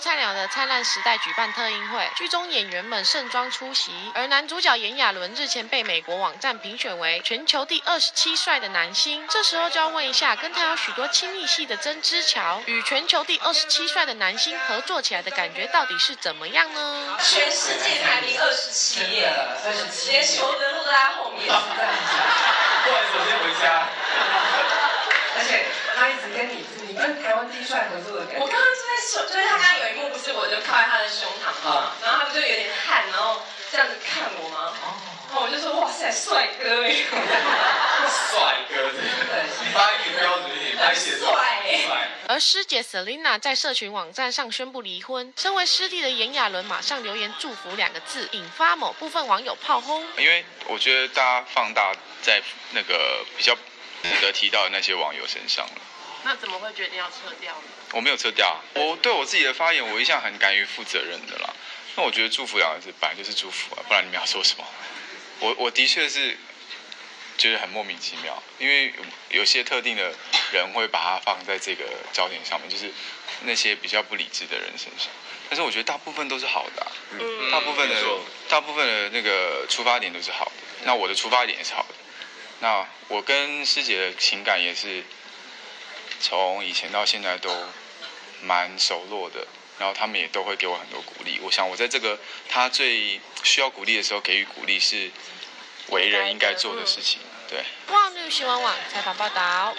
菜鸟的灿烂时代举办特映会，剧中演员们盛装出席，而男主角炎亚纶日前被美国网站评选为全球第二十七帅的男星。这时候就要问一下，跟他有许多亲密戏的曾之乔，与全球第二十七帅的男星合作起来的感觉到底是怎么样呢？全世界排名二十七耶，二十七，连裘德路都在后面。不然首先回家。而且他一直跟你，你跟台湾第一帅合作的感觉。我刚刚就在说，就是他刚靠在他的胸膛嘛，然后他不就有点汗，然后这样子看我吗？然后我就说哇塞，帅哥哎，帅哥，真的，发音标准一点，拍戏帅哎。帅。而师姐 Selina 在社群网站上宣布离婚，身为师弟的炎亚纶马上留言祝福两个字，引发某部分网友炮轰。因为我觉得大家放大在那个比较值得提到的那些网友身上了。那怎么会决定要撤掉呢？我没有撤掉啊，我对我自己的发言，我一向很敢于负责任的啦。那我觉得祝福两个字本来就是祝福啊，不然你们要说什么？我我的确是觉得很莫名其妙，因为有些特定的人会把它放在这个焦点上面，就是那些比较不理智的人身上。但是我觉得大部分都是好的、啊，嗯大部分的大部分的那个出发点都是好的。那我的出发点也是好的。那我跟师姐的情感也是从以前到现在都蛮熟络的，然后他们也都会给我很多鼓励。我想我在这个他最需要鼓励的时候给予鼓励是为人应该做的事情。对。旺绿新闻网采访报道。